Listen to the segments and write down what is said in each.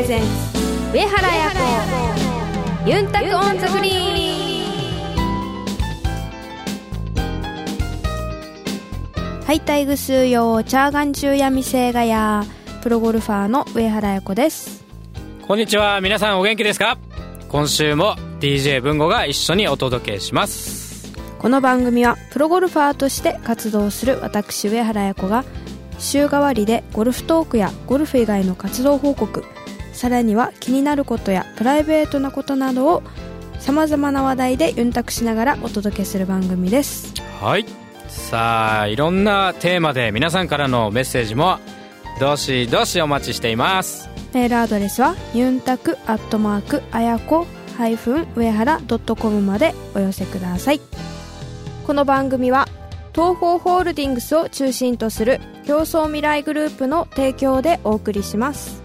presents 上原彩子ユンタク on the green。はいタイグス用チャーガン中闇星がやプロゴルファーの上原彩子です。こんにちは。皆さんお元気ですか？今週も DJ 文吾が一緒にお届けします。この番組はプロゴルファーとして活動する私上原彩子が週替わりでゴルフトークやゴルフ以外の活動報告さらには気になることやプライベートなことなどをさまざまな話題でユンタクしながらお届けする番組です。はい。さあいろんなテーマで皆さんからのメッセージもどしどしお待ちしています。メールアドレスはユンタクアットマークあやこ上原ドットコムまでお寄せください。この番組は東方ホールディングスを中心とする競争未来グループの提供でお送りします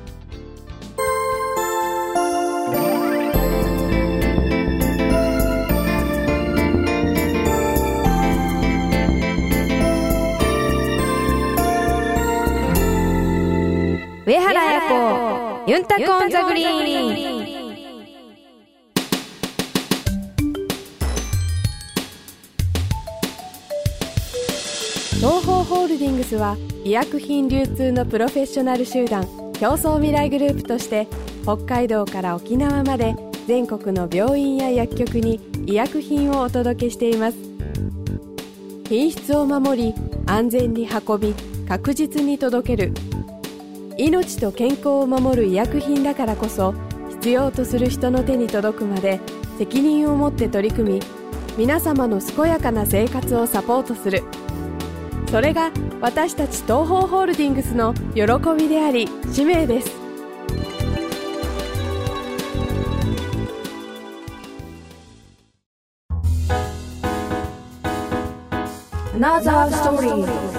上原彩子ユンタコンザグリーン。東方ホールディングスは医薬品流通のプロフェッショナル集団競争未来グループとして北海道から沖縄まで全国の病院や薬局に医薬品をお届けしています。品質を守り安全に運び確実に届ける命と健康を守る医薬品だからこそ必要とする人の手に届くまで責任を持って取り組み皆様の健やかな生活をサポートする。それが私たち東方ホールディングスの喜びであり使命です。アナザーストーリー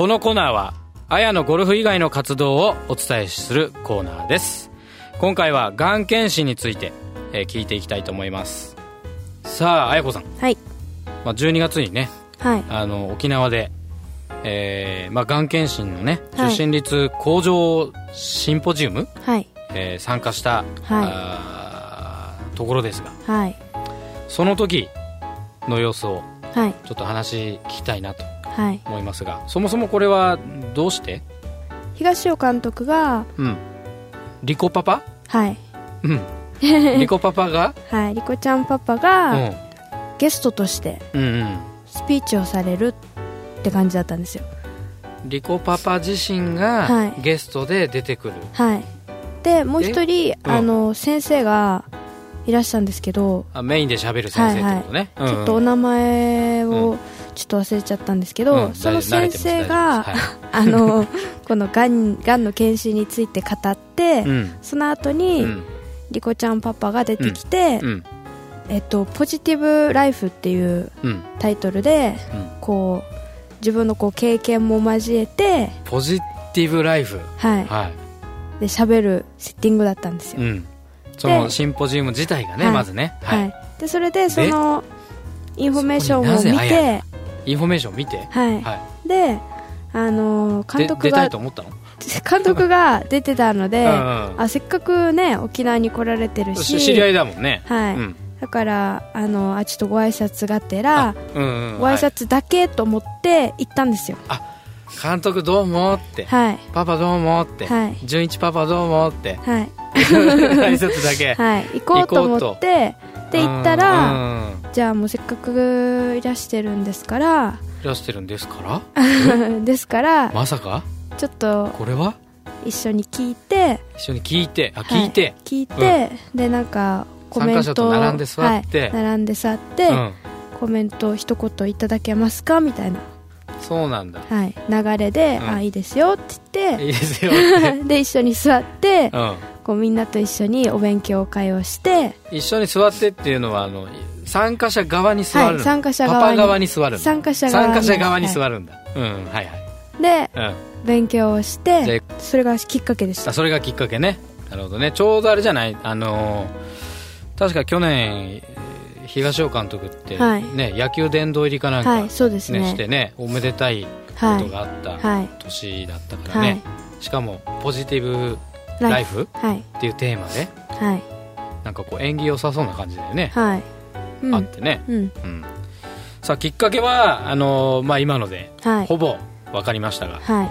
このコーナーはあやのゴルフ以外の活動をお伝えするコーナーです。今回はがん検診について、えー聞いていきたいと思います。さああやこさん、はい。まあ、12月にねはい。あの沖縄で、えーまあ、がん検診のねはい。受診率向上シンポジウム、はい。えー参加した、はい。ところですがはい。その時の様子をはい。ちょっと話聞きたいなと。はい思いますがそもそもこれはどうして？東尾監督がうん。リコパパ？はい。うん。リコパパが？はい。リコちゃんパパうがん。ゲストとしてうんうん。スピーチをされるって感じだったんですよ。リコパパ自身はい。がゲストで出てくる、はい。でもう一人うん。あの先生がいらっしゃるんですけど、あメインで喋る先生ってことね、ちょっとお名前をちょっと忘れちゃったんですけど、うんその先生が、大丈夫です。あの このがんがんの検診について語って、はいうん。その後に、うん。リコちゃんパパが出てきて、うん。えっと「ポジティブ・ライフ」っていううん。タイトルでうん。こう自分のこう経験も交えてポジティブライフ。はい。はで喋るセッティングだったんですよ、そのシンポジウム自体がね、はい。まずね、ははい。いでそれでそのインフォメーションを見てインフォメーションを見て、はい、はであの監督で出たがいと思ったの？監督が出てたので、うんうん。あせっかくね沖縄に来られてるしし知り合いだもんね。はい、うん。だからあのあちょっとご挨拶がてらうんうんご挨拶だけと思って行ったんですよ。はい監督どうもって、はい。パパどうもって、はい。純一パパどうもって？はい。挨拶だけ。はい。行こうと思ってで行ったうらん。じゃあもうせっかくいらしてるんですからいらしてるんですから？ですからまさか？ちょっとこれは？一緒に聞いて一緒に聞いて？あはい聞いて、聞いて、でなんかコメント参加者と並んで座って。はい、並んで座って、うん。コメント一言いただけますか？みたいな、そうなんだ。はい、流れで、うん。あいいですよって言っいいですよ。って、てで一緒に座ってうん、こうみんなと一緒にお勉強会をして、一緒に座ってっていうのはあの参加者側に座るの、はい、参加者パ側に。パ側に座るの。参加者側に。参加者側には座るんだ、うんはいはい。いでうん。勉強をしじゃてそれがきっかけでした。あそれがきっかけね。なるほどね。ちょうどあれじゃない？あのー確か去年えー東尾監督って、はい。ね野球殿堂入りかなんか、はいねそうですね。してねおめでたいこはいとがあったはい。年だったからね、はい。しかもポジティブライフ。はい。っていうテーマではい。なんかこう縁起良さそうな感じだよね、はい。うん。あってね、うん。うん、さあきっかけはあのーまあ、今のではい。ほぼ分かりましたが、は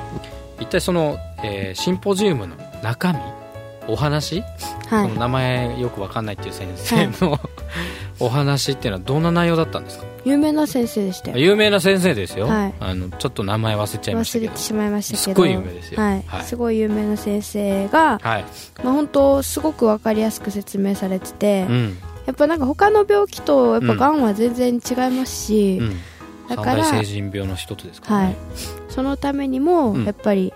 い。一体その、えーシンポジウムの中身お話、はい。この名前よく分かんないっていう先生の、お話っていうのはどんな内容だったんですか？有名な先生でしたよ。有名な先生ですよ、はい。あのちょっと名前忘れちゃいましたけど。忘れてしまいましたけど。すっごい有名ですよ。はい。はい。すごい有名な先生が、はい、まあ、本当すごく分かりやすく説明されてて、うん。やっぱなんか他の病気とやっぱうん。がんは全然違いますし、うん、だから三大成人病の一つですからはい。ね、、そのためにもうん。やっぱり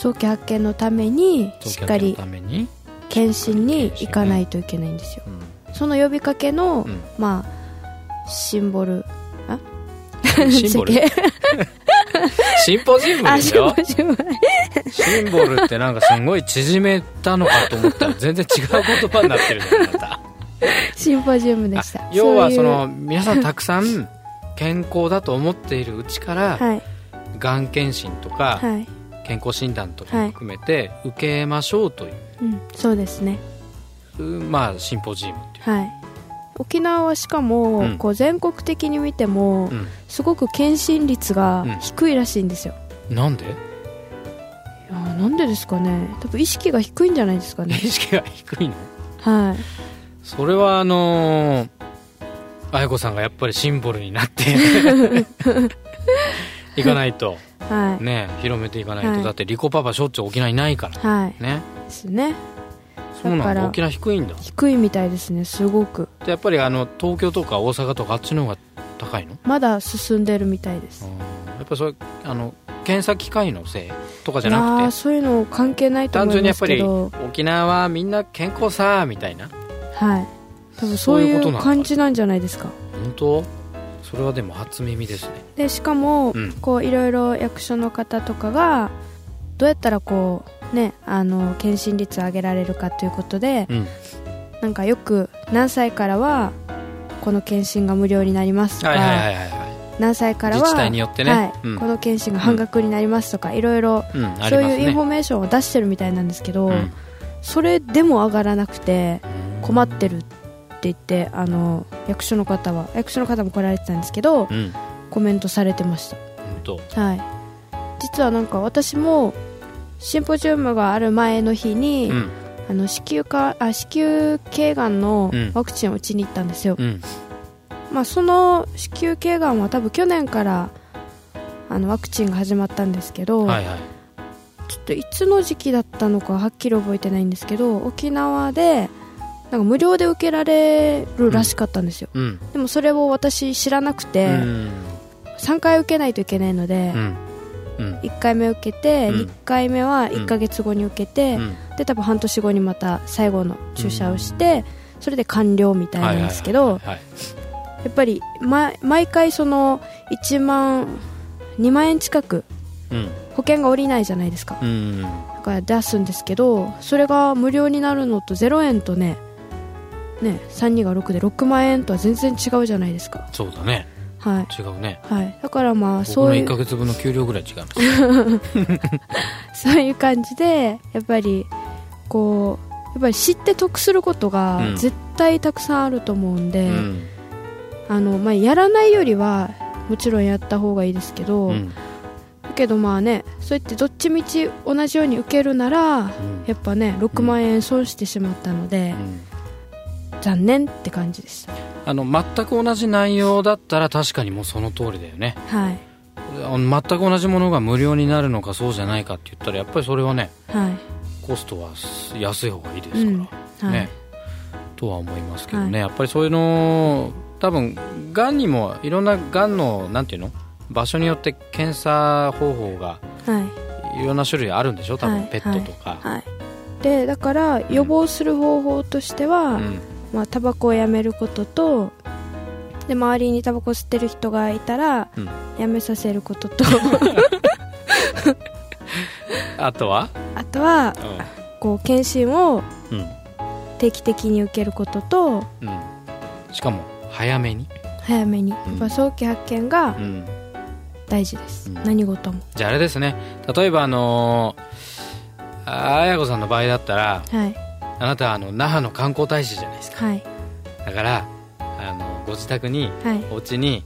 早期発見のためにしっかり検診に行かないといけないんですよ。うん。その呼びかけの、うん。まあシンボルあ？シンボル？シンポジウムですよ。ルシンボルってなんかすごい縮めたのかと思ったら全然違う言葉になってるじゃんまた。シンポジウムでした。あ要はその皆さんたくさん健康だと思っているうちから、はい。がん検診とか、はい、健康診断とかも含めて受けましょうという、うん、そうですね。まあシンポジウムっていう、はい。沖縄はしかも、うん。こう全国的に見ても、うん。すごく検診率がうん。低いらしいんですよ、なんで？いやーなんでですかね。多分意識が低いんじゃないですか 意ね識が低いの？はい。それはあのー、綾子さんがやっぱりシンボルになって いかないと。はい、ね広めていかないと、はい。だってリコパパしょっちゅう沖縄いないから。はい。ね。ですね。そうなんだ沖縄低いんだ。低いみたいですねすごく。でやっぱりあの東京とか大阪とかあっちの方が高いの？まだ進んでるみたいです。うんやっぱりそれあの検査機械のせいとかじゃなくて？ーそういうの関係ないと単思います純にやっぱりけど沖縄はみんな健康さみたいな。はい。多分そそうういう感じなんじゃないですか。本当？それはでも初耳ですね。でしかも、うん。こういろいろ役所の方とかがどうやったらこうねあの検診率を上げられるかということで、うん。なんかよく何歳からはこの検診が無料になりますとか、はいはいはい何歳からは自治体によってね。はいうん。この検診が半額になりますとか、いろいろそういうインフォメーションを出してるみたいなんですけど、うん。それでも上がらなくて困ってるって言ってあの役所の方は役所の方も来られてたんですけど、うん。コメントされてました。はい。実はなんか私もシンポジウムがある前の日に、うん。あの子宮かあ子宮頸がんのうん。ワクチンを打ちに行ったんですよ、うん。まあ、その子宮頸がんは多分去年からあのワクチンが始まったんですけど、はいはい。ちょっといつの時期だったのかはっきり覚えてないんですけど沖縄でなんか無料で受けられるらしかったんですよ、うん。でもそれを私知らなくて、うん。3回受けないといけないので、うん。うん。1回目受けて、うん。2回目は1ヶ月後に受けて、うん。で多分半年後にまた最後の注射をして、それで完了みたいなんですけど、やっぱり、ま、毎回その1万2万円近くうん。保険が下りないじゃないですか。うん。だから出すんですけどそれが無料になるのと0円とねね32が6で6万円とは全然違うじゃないですか。そうだね。はい、違うね。はい、だからまあ1そういうヶ月分の給料ぐらい違います そういう感じでやっぱりこうやっぱり知って得することうがん。絶対たくさんあると思うんで、うん。あのまあ、やらないよりはもちろんやった方がいいですけど、うん。だけどまあねそうやってどっちみち同じように受けるならうん。やっぱね6万円損してしまったので、うん残念って感じでした。あの全く同じ内容だったら確かにもうその通りだよね。はい。全く同じものが無料になるのかそうじゃないかって言ったらやっぱりそれはねはい。コストは安い方がいいですうん。から、はい、ね。とは思いますけどね、やっぱりそういうの多分がんにもいろんながんのなんていうの？場所によって検査方法がはい。いろんな種類あるんでしょ？多分、はい。ペットとか、はい。でだから予防する方法としては、うんまあ、タバコをやめることとで周りにタバコ吸ってる人がいたら、うん。やめさせることと。あとは、あとはこう検診をうん。定期的に受けることとうん、しかも早めに、早めに。やうん。っぱ早期発見がうん、大事です、うん。何事も。じゃああれですね。例えばあのーあやこさんの場合だったらはいあなたはあの那覇の観光大使じゃないですか。はい。だからあのご自宅にはい。お家に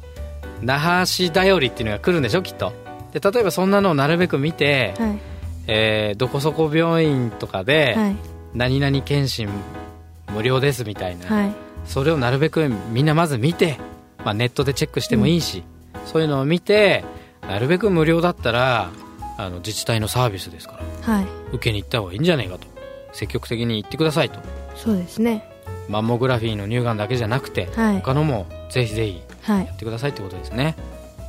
那覇市だよりっていうのが来るんでしょきっと。で例えばそんなのをなるべく見て、はい。えーどこそこ病院とかで、はい。何々検診無料ですみたいな、はい。それをなるべくみんなまず見て、まあ、ネットでチェックしてもいいし、そういうのを見てなるべく無料だったらあの自治体のサービスですからはい。受けに行った方がいいんじゃないかと積極的に行ってくださいと。そうですね。マンモグラフィーの乳がんだけじゃなくてはい。他のもぜひぜひはい。やってくださいってことですね。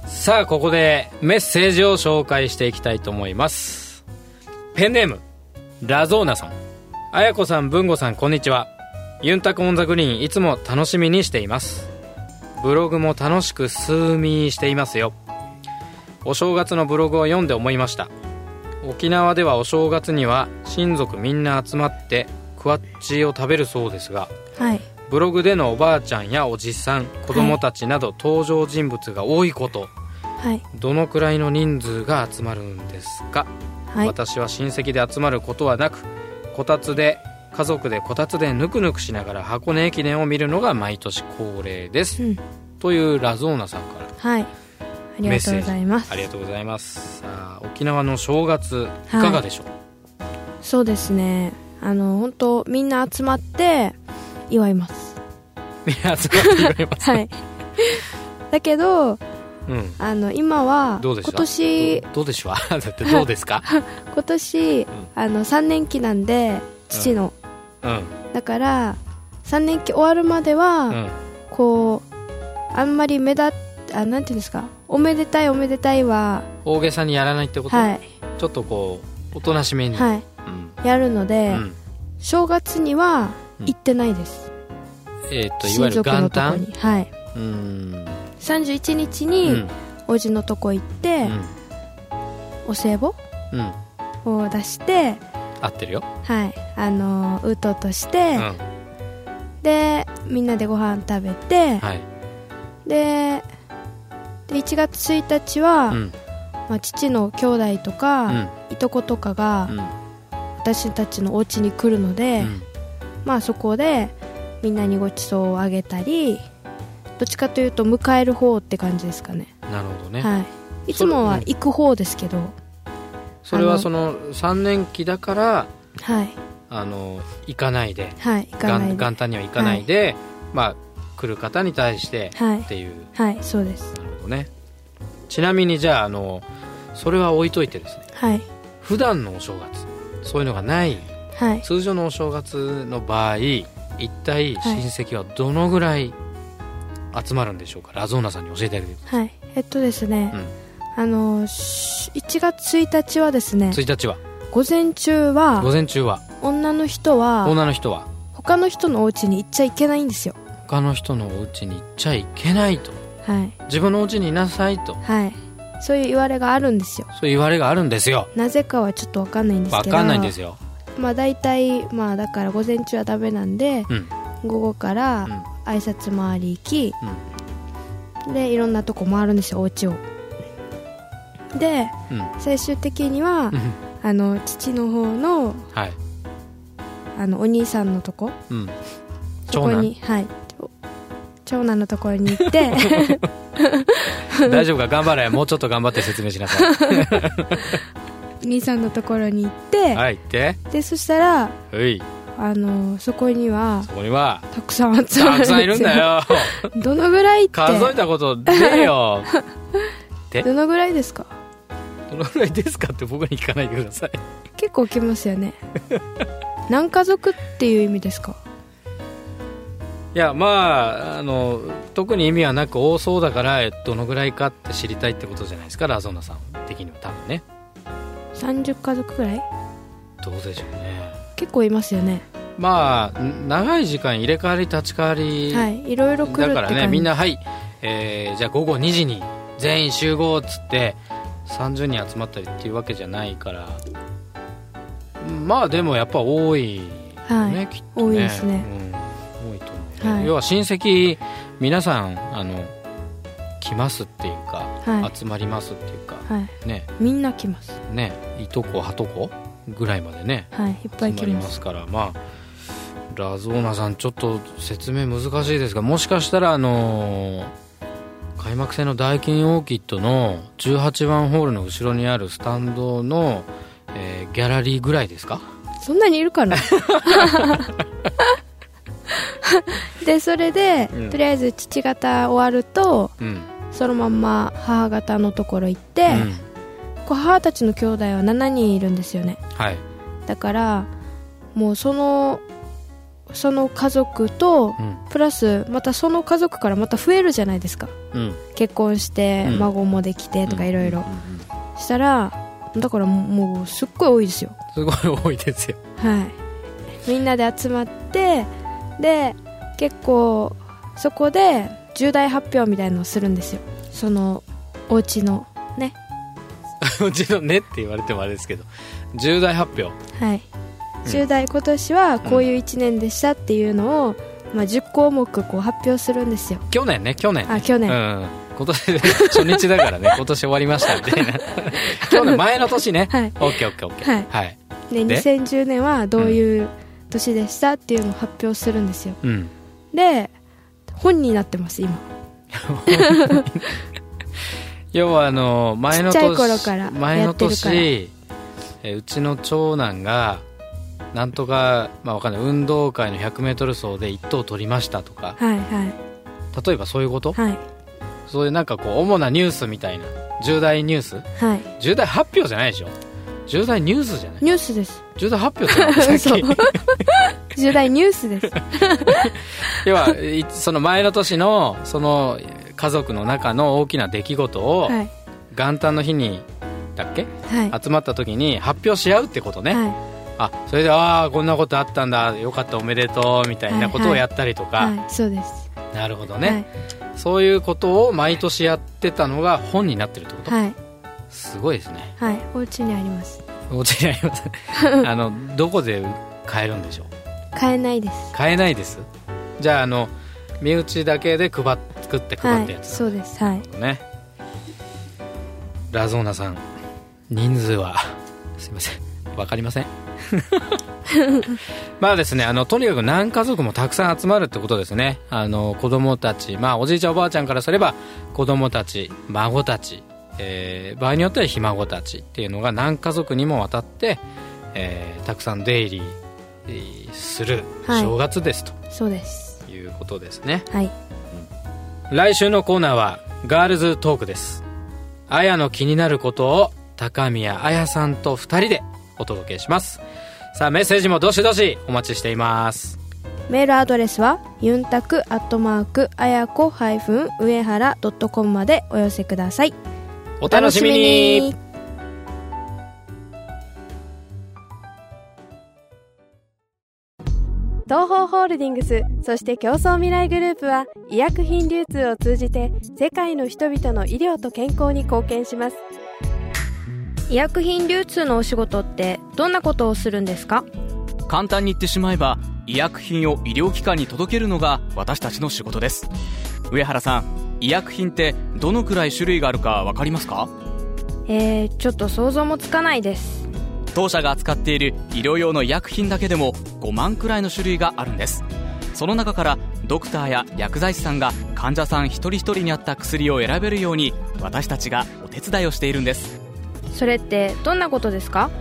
さあここでメッセージを紹介していきたいと思います。ペンネームラゾーナさん。あやこさん文吾さんこんにちは。ユンタク on the green いつも楽しみにしています。ブログも楽しく数ミしていますよ。お正月のブログを読んで思いました沖縄ではお正月には親族みんな集まってクワッチーを食べるそうですがはい。ブログでのおばあちゃんやおじさん子供たちなど登場人物が多いこと、はい。どのくらいの人数が集まるんですか、はい。私は親戚で集まることはなくこたつで家族でこたつでぬくぬくしながら箱根駅伝を見るのが毎年恒例です、うん。というラゾーナさんから。はいありがとうございます。ありがとうございます。さあ沖縄の正月い。かがでしょう、そうですね。あの本当みんな集まって祝います。みんな集まってくれます、はい。だけどうん、あの今は今年どどうでしょう？だってどうですか？今年、あの3年期なんで父の、うん。だから3年期終わるまでは、うん。こうあんまり目立っあなんていうんですか？おめでたいおめでたいは大げさにやらないってこと、はい。ちょっとこうおとなしめに、はい。うん。やるので、うん。正月にはうん。行ってないです、えー、といわゆる親族のとこ元旦に。はい。うん。31日うにん。おじのとこ行って、お歳暮うん。を出して合ってるよ、はい。あのーうとうとして、うん。でみんなでご飯食べて、はい。でで1月1日は、うん。まあ、父の兄弟とか、うん。いとことかが、うん。私たちのお家に来るので、うん。まあそこでみんなにごちそうをあげたりどっちかというと迎える方って感じですかね。なるほどね、はい。いつもは行く方ですけど。それはその3年期だからはい。あの行かないで。はい行かないで。元元旦には行かないで、まあ来る方に対してはい。っていう。はいそうですなるほどね。ちなみにじゃああのそれは置いといてですね。はい。普段のお正月そういうのがないはい。通常のお正月の場合一体親戚はどのぐらい集まるんでしょうか、ラゾーナさんに教えてあげて。くださはい。えっとですね、うん。あのし1月1日はですねい1日は。午前中は午前中は。女の人は女の人は。他の人のお家に行っちゃいけないんですよ。他の人のお家に行っちゃいけないとはい。自分のお家にいなさいと。はい。そういう言われがあるんですよ。そういう言われがあるんですよ。なぜかはちょっと分かんないんですけど。わかんないんですよ。まあ大体まあだから午前中はダメなんで、うん。午後からうん。挨拶回り行き、でいろんなとこ回るんですよお家を。でうん。最終的には、うん。あの父の方のはい。あのお兄さんのとこ。うん。そこにはい。お長男のところに行って。大丈夫か？頑張れ。もうちょっと頑張って説明しなさい。お 兄さんのところに行って、はい行って。でそしたらはい。あのそこにはそこにはたくさん集まるんですよ。たくさんいるんだよ。どのぐらいって？数えたことねえよ。どのぐらいですか？どのぐらいですかって僕に聞かないでください。結構来ますよね。何家族っていう意味ですか？いやまああの特に意味はなく多そうだからえどのぐらいかって知りたいってことじゃないですかラゾーナさん的には多分ね。30家族ぐらい？どうでしょうね。結構いますよね。まあん長い時間入れ替わり立ち替わり、はいいろいろ来るだからねみんなはい、えーじゃあ午後2時に全員集合っつって30人集まったりっていうわけじゃないから。まあでもやっぱ多いよね、はいきっとね。多いですね。うん、はい。要は親戚皆さんあの来ますっていうか、はい。集まりますっていうかはい。ね。みんな来ます。ね。いとこはとこぐらいまでね。はい。いっぱい集まり来まますすから。まあラゾーナさんちょっと説明難しいですがもしかしたらあの開幕戦のダイキンオーキッドの18番ホールの後ろにあるスタンドの、えーギャラリーぐらいですか？そんなにいるかな？でそれで、うん。とりあえず父方終わるとうん、そのまんま母方のところ行って、うん。こう母たちの兄弟は7人いるんですよね。はい。だからもうそのその家族とうん。プラスまたその家族からまた増えるじゃないですか。うん。結婚してうん。孫もできてとかいろいろ。したらだからもうすっごい多いですよ。すごい多いですよ。はい。みんなで集まってで結構そこで重大発表みたいのをするんですよ。そのお家のね。うちのねって言われてもあれですけど。重大発表。はい。うん。重大今年はこういう1年でしたっていうのを、まあ、10項目こう発表するんですよ。去年ね去年あ去年、うん。今年初日だからね。今年終わりましたみたいな。去年前の年ね。はい。オッケーオッケーオッケー。はい。はい。でで？2010年はどういう年でしたっていうのを発表するんですよ。うん。で本になってます今。要はあの前のちっちゃい年頃から前の年えうちの長男がなんとか、まあ、わかんない。運動会の 100m 走で1等取りましたとか。はいはい。例えばそういうこと？はい。そういうなんかこう主なニュースみたいな。重大ニュース？はい。重大発表じゃないでしょ重大ニュースじゃない？ニュースです。重大発表って何さそう重大ニュースです。要はいその前の年のその家族の中の大きな出来事をはい。元旦の日にだっけ？はい。集まった時に発表し合うってことね、はい。あそれでああこんなことあったんだ。よかったおめでとうみたいなことをやったりとか、はいそうです。なるほどね、そういうことを毎年やってたのが本になってるってこと、はいはいすごいですね。はいお家にあります。お家にあります。あのどこで買えるんでしょう？買えないです。買えないです？じゃああの身内だけで配っ作って配はいったやつ。そうです。はい。ね。ラゾーナさん人数はすいません。わかりません。まあですねあのとにかく何家族もたくさん集まるってことですね。あの子供たちまあおじいちゃんおばあちゃんからすれば子供たち孫たち、えー場合によってはひ孫たちっていうのが何家族にもわたって、えーたくさん出入りえーするはい。正月です、そうです。ということですね。はい。来週のコーナーはガールズトークです。あやの気になることを高宮あやさんと2人でお届けします。さあメッセージもどしどしお待ちしています。メールアドレスはユンタクアットマークあやこ上原ドットコムまでお寄せくださいお楽しみに。東方ホールディングスそして競争未来グループは医薬品流通を通じて世界の人々の医療と健康に貢献します。医薬品流通のお仕事ってどんなことをするんですか？簡単に言ってしまえば医薬品を医療機関に届けるのが私たちの仕事です。上原さん医薬品ってどのくらい種類があるか分かりますか？えー、ちょっと想像もつかないです。当社が扱っている医療用の医薬品だけでも5万くらいの種類があるんです。その中からドクターや薬剤師さんが患者さん一人一人に合った薬を選べるように私たちがお手伝いをしているんです。それってどんなことですか？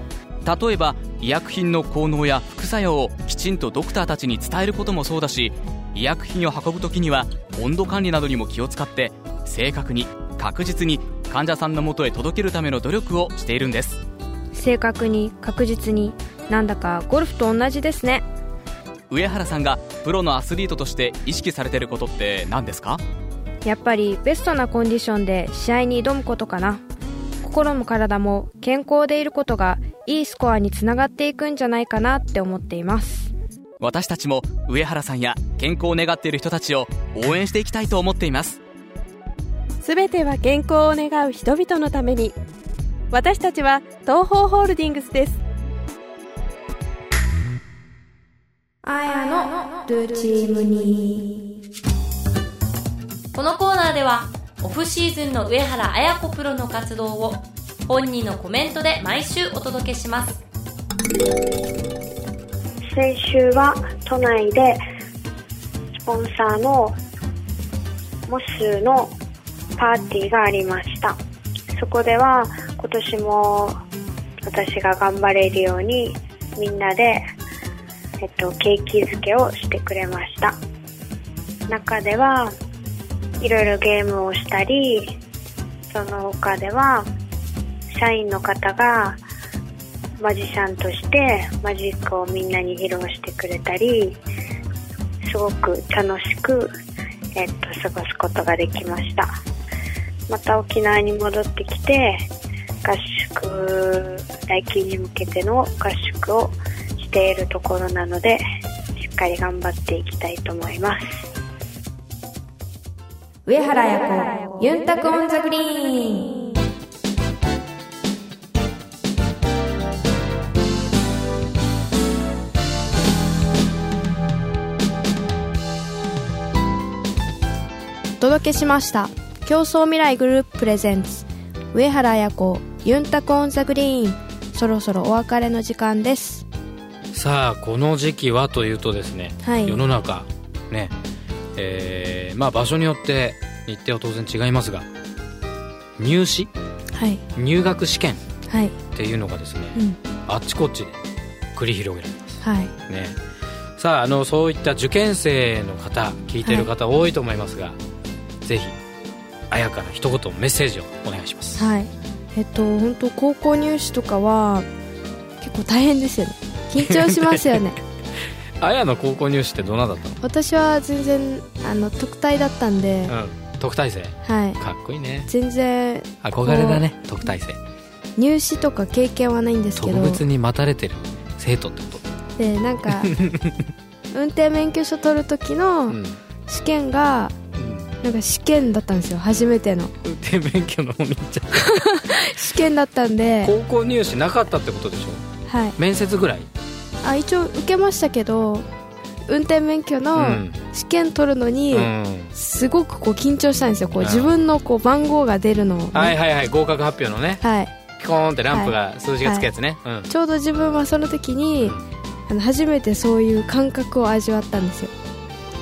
例えば医薬品の効能や副作用をきちんとドクターたちに伝えることもそうだし医薬品を運ぶ時には温度管理などにも気を使って正確に確実に患者さんのもとへ届けるための努力をしているんです。正確に確実になんだかゴルフと同じですね。上原さんがプロのアスリートとして意識されてることって何ですか？やっぱりベストなコンディションで試合に挑むことかな。心も体も健康でいることがいいスコアにつながっていくんじゃないかなって思っています。私たちも上原さんや健康を願っている人たちを応援していきたいと思っています。すべては健康を願う人々のために。私たちは東方ホールディングスです。あやのルチームにこのコーナーではオフシーズンの上原綾子プロの活動を本人のコメントで毎週お届けします。先週は都内でスポンサーのモスのパーティーがありました。そこでは今年も私が頑張れるようにみんなで、えっと、ケーキ漬けをしてくれました。中ではいろいろゲームをしたりその他では社員の方がマジシャンとしてマジックをみんなに披露してくれたりすごく楽しく、えっと、過ごすことができました。また沖縄に戻ってきて合宿来季に向けての合宿をしているところなのでしっかり頑張っていきたいと思います。上原彩子ユンタクオンザグリーン。届けしました。競争未来グループプレゼンツ。上原彩子ユンタクオンザグリーン。そろそろお別れの時間です。さあこの時期はというとですね、はい。世の中ねえーまあ場所によって日程は当然違いますが入試？はい。入学試験？はい。っていうのがですね、うん。あっちこっちで繰り広げられます。はい。ね。さああのそういった受験生の方聞いてる方多いと思いますが、ぜひ綾香の一言メッセージをお願いします。はい。えっと本当高校入試とかは結構大変ですよね。緊張しますよね。綾の高校入試ってどんなだった私は全然あの特待だったんで、のうん。特待生。はい。かっこいいね。全然憧れだね特待生。入試とか経験はないんですけど。特別に待たれてる生徒ってこと？でなんか 運転免許証取る時のうん。試験がなんか試験だったんですよ初めての。運転免許のお兄ちゃん 試験だったんで。高校入試なかったってことでしょ？はい。面接ぐらい？あ一応受けましたけど運転免許うのん。試験取るのに、うん。すごくこう緊張したんですよこううん自分のこう番号が出るのをね、はいはいはい合格発表のね。はい。ピコーンってランプが数字がつくやつね、うん。ちょうど自分はその時に、あの初めてそういう感覚を味わったんですよ。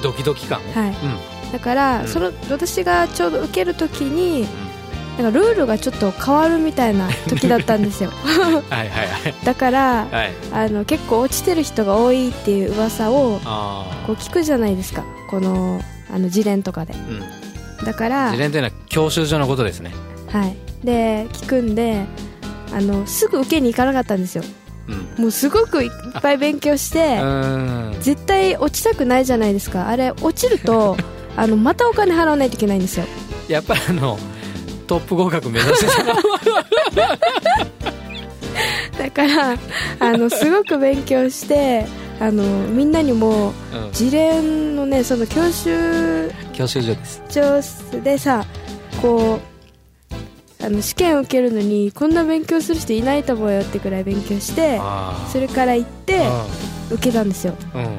ドキドキ感はい。うんだから、うん。その私がちょうど受ける時になんかルールがちょっと変わるみたいな 時だったんですよ。はいはいはい。だからはい。あの結構落ちてる人が多いっていう噂をあこう聞くじゃないですか。このあの自伝とかで。あうん。だから自連というのは教習所のことですね。はい。で聞くんであのすぐ受けに行かなかったんですよ。うん。もうすごくいっぱい勉強してうん。絶対落ちたくないじゃないですか。あれ落ちると あのまたお金払わないといけないんですよ。やっぱりあのトップ合格目指してただからあのすごく勉強してあのみんなにもうん自連のねその教習教習所です。所でさこうあの試験受けるのにこんな勉強する人いないと思うよってくらい勉強してあそれから行って受けたんですよ。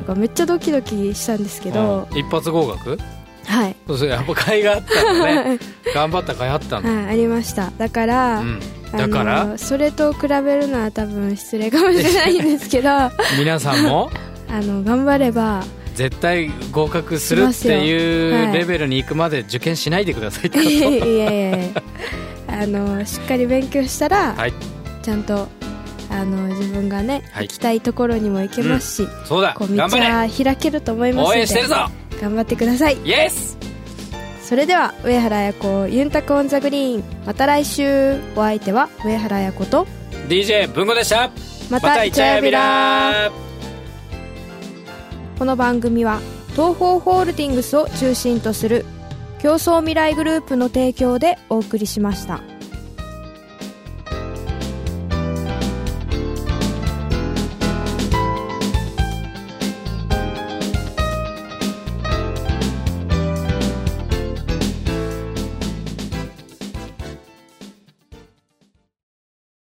うん。めっちゃドキドキしたんですけど、うん。一発合格？はい。そうそうやっぱ甲斐があったのね。頑張った甲斐あったんだ、はい、ありました。だから、うん、あだから？のそれと比べるのは多分失礼かもしれないんですけど。あ 皆さんも？の頑張れば絶対合格するっていうはい。レベルに行くまで受験しないでくださいっていこやいやいやあのしっかり勉強したら、とはい。ちゃんとあの自分がね、はい。行きたいところにも行けますし、そうだ。こう道は開けると思いますの応で援してるぞ頑張ってください。イエスそれでは上原綾子ユンタクオンザグリーン。また来週お相手は上原綾子と DJ 文吾でした。またイチャヤビラ。この番組は東方ホールディングスを中心とする競争未来グループの提供でお送りしました。